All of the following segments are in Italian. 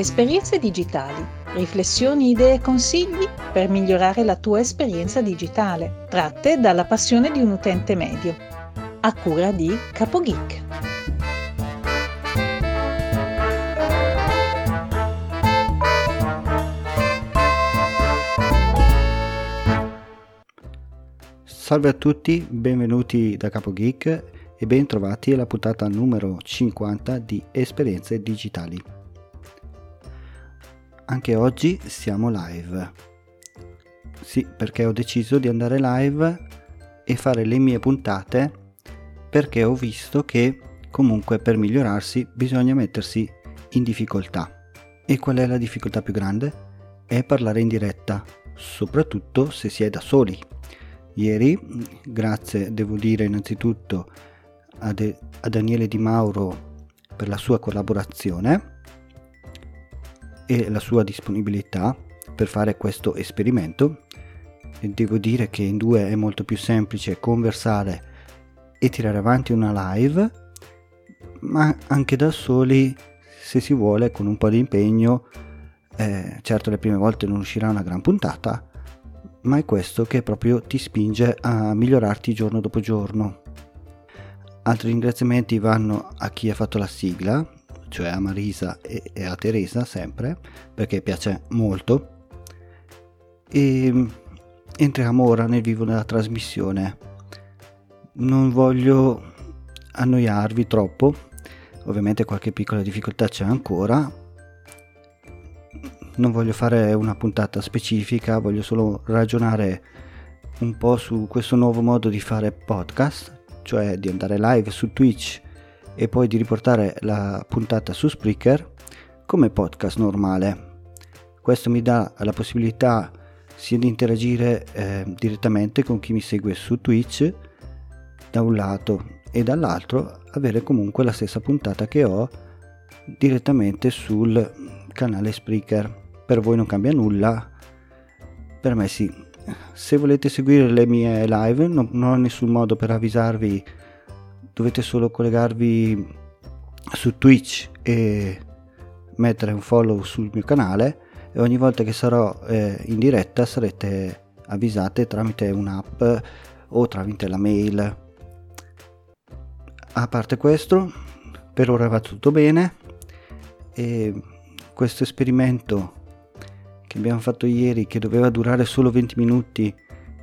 Esperienze digitali, riflessioni, idee e consigli per migliorare la tua esperienza digitale, tratte dalla passione di un utente medio. A cura di CapoGeek. Salve a tutti, benvenuti da CapoGeek e ben trovati alla puntata numero 50 di Esperienze Digitali. Anche oggi siamo live. Sì, perché ho deciso di andare live e fare le mie puntate perché ho visto che comunque per migliorarsi bisogna mettersi in difficoltà. E qual è la difficoltà più grande? È parlare in diretta, soprattutto se si è da soli. Ieri, grazie devo dire innanzitutto a, De- a Daniele Di Mauro per la sua collaborazione e la sua disponibilità per fare questo esperimento. E devo dire che in due è molto più semplice conversare e tirare avanti una live, ma anche da soli, se si vuole, con un po' di impegno. Eh, certo le prime volte non uscirà una gran puntata, ma è questo che proprio ti spinge a migliorarti giorno dopo giorno. Altri ringraziamenti vanno a chi ha fatto la sigla, cioè a Marisa e, e a Teresa sempre, perché piace molto. E entriamo ora nel vivo della trasmissione. Non voglio annoiarvi troppo, ovviamente qualche piccola difficoltà c'è ancora. Non voglio fare una puntata specifica, voglio solo ragionare un po' su questo nuovo modo di fare podcast cioè di andare live su Twitch e poi di riportare la puntata su Spreaker come podcast normale. Questo mi dà la possibilità sia di interagire eh, direttamente con chi mi segue su Twitch da un lato e dall'altro avere comunque la stessa puntata che ho direttamente sul canale Spreaker. Per voi non cambia nulla, per me sì, se volete seguire le mie live non, non ho nessun modo per avvisarvi dovete solo collegarvi su Twitch e mettere un follow sul mio canale e ogni volta che sarò eh, in diretta sarete avvisate tramite un'app o tramite la mail. A parte questo per ora va tutto bene e questo esperimento che abbiamo fatto ieri che doveva durare solo 20 minuti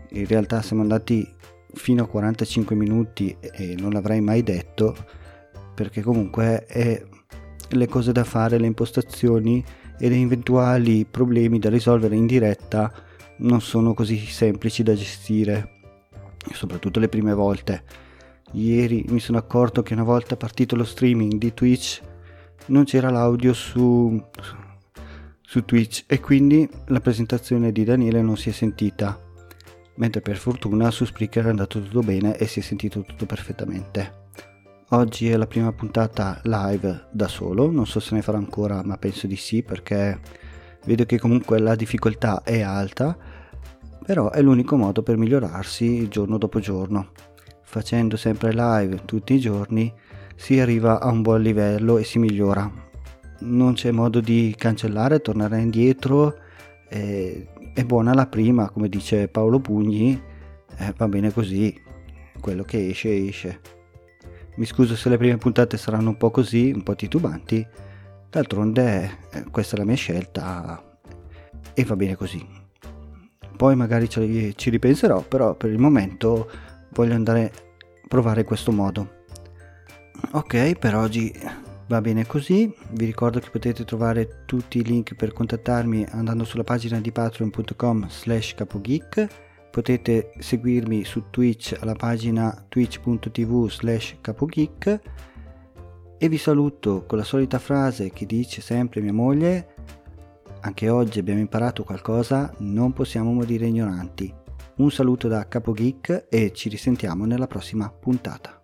in realtà siamo andati fino a 45 minuti e non l'avrei mai detto perché comunque è le cose da fare, le impostazioni e gli eventuali problemi da risolvere in diretta non sono così semplici da gestire, soprattutto le prime volte. Ieri mi sono accorto che una volta partito lo streaming di Twitch non c'era l'audio su su Twitch e quindi la presentazione di Daniele non si è sentita, mentre per fortuna su Spreaker è andato tutto bene e si è sentito tutto perfettamente. Oggi è la prima puntata live da solo, non so se ne farò ancora, ma penso di sì perché vedo che comunque la difficoltà è alta, però è l'unico modo per migliorarsi giorno dopo giorno. Facendo sempre live tutti i giorni si arriva a un buon livello e si migliora non c'è modo di cancellare, tornare indietro, eh, è buona la prima, come dice Paolo Pugni, eh, va bene così, quello che esce esce. Mi scuso se le prime puntate saranno un po' così, un po' titubanti, d'altronde eh, questa è la mia scelta e va bene così. Poi magari ci, ci ripenserò, però per il momento voglio andare a provare questo modo. Ok, per oggi Va bene così, vi ricordo che potete trovare tutti i link per contattarmi andando sulla pagina di patreon.com slash capogeek, potete seguirmi su Twitch alla pagina twitch.tv slash capogeek e vi saluto con la solita frase che dice sempre mia moglie, anche oggi abbiamo imparato qualcosa, non possiamo morire ignoranti. Un saluto da Capogeek e ci risentiamo nella prossima puntata.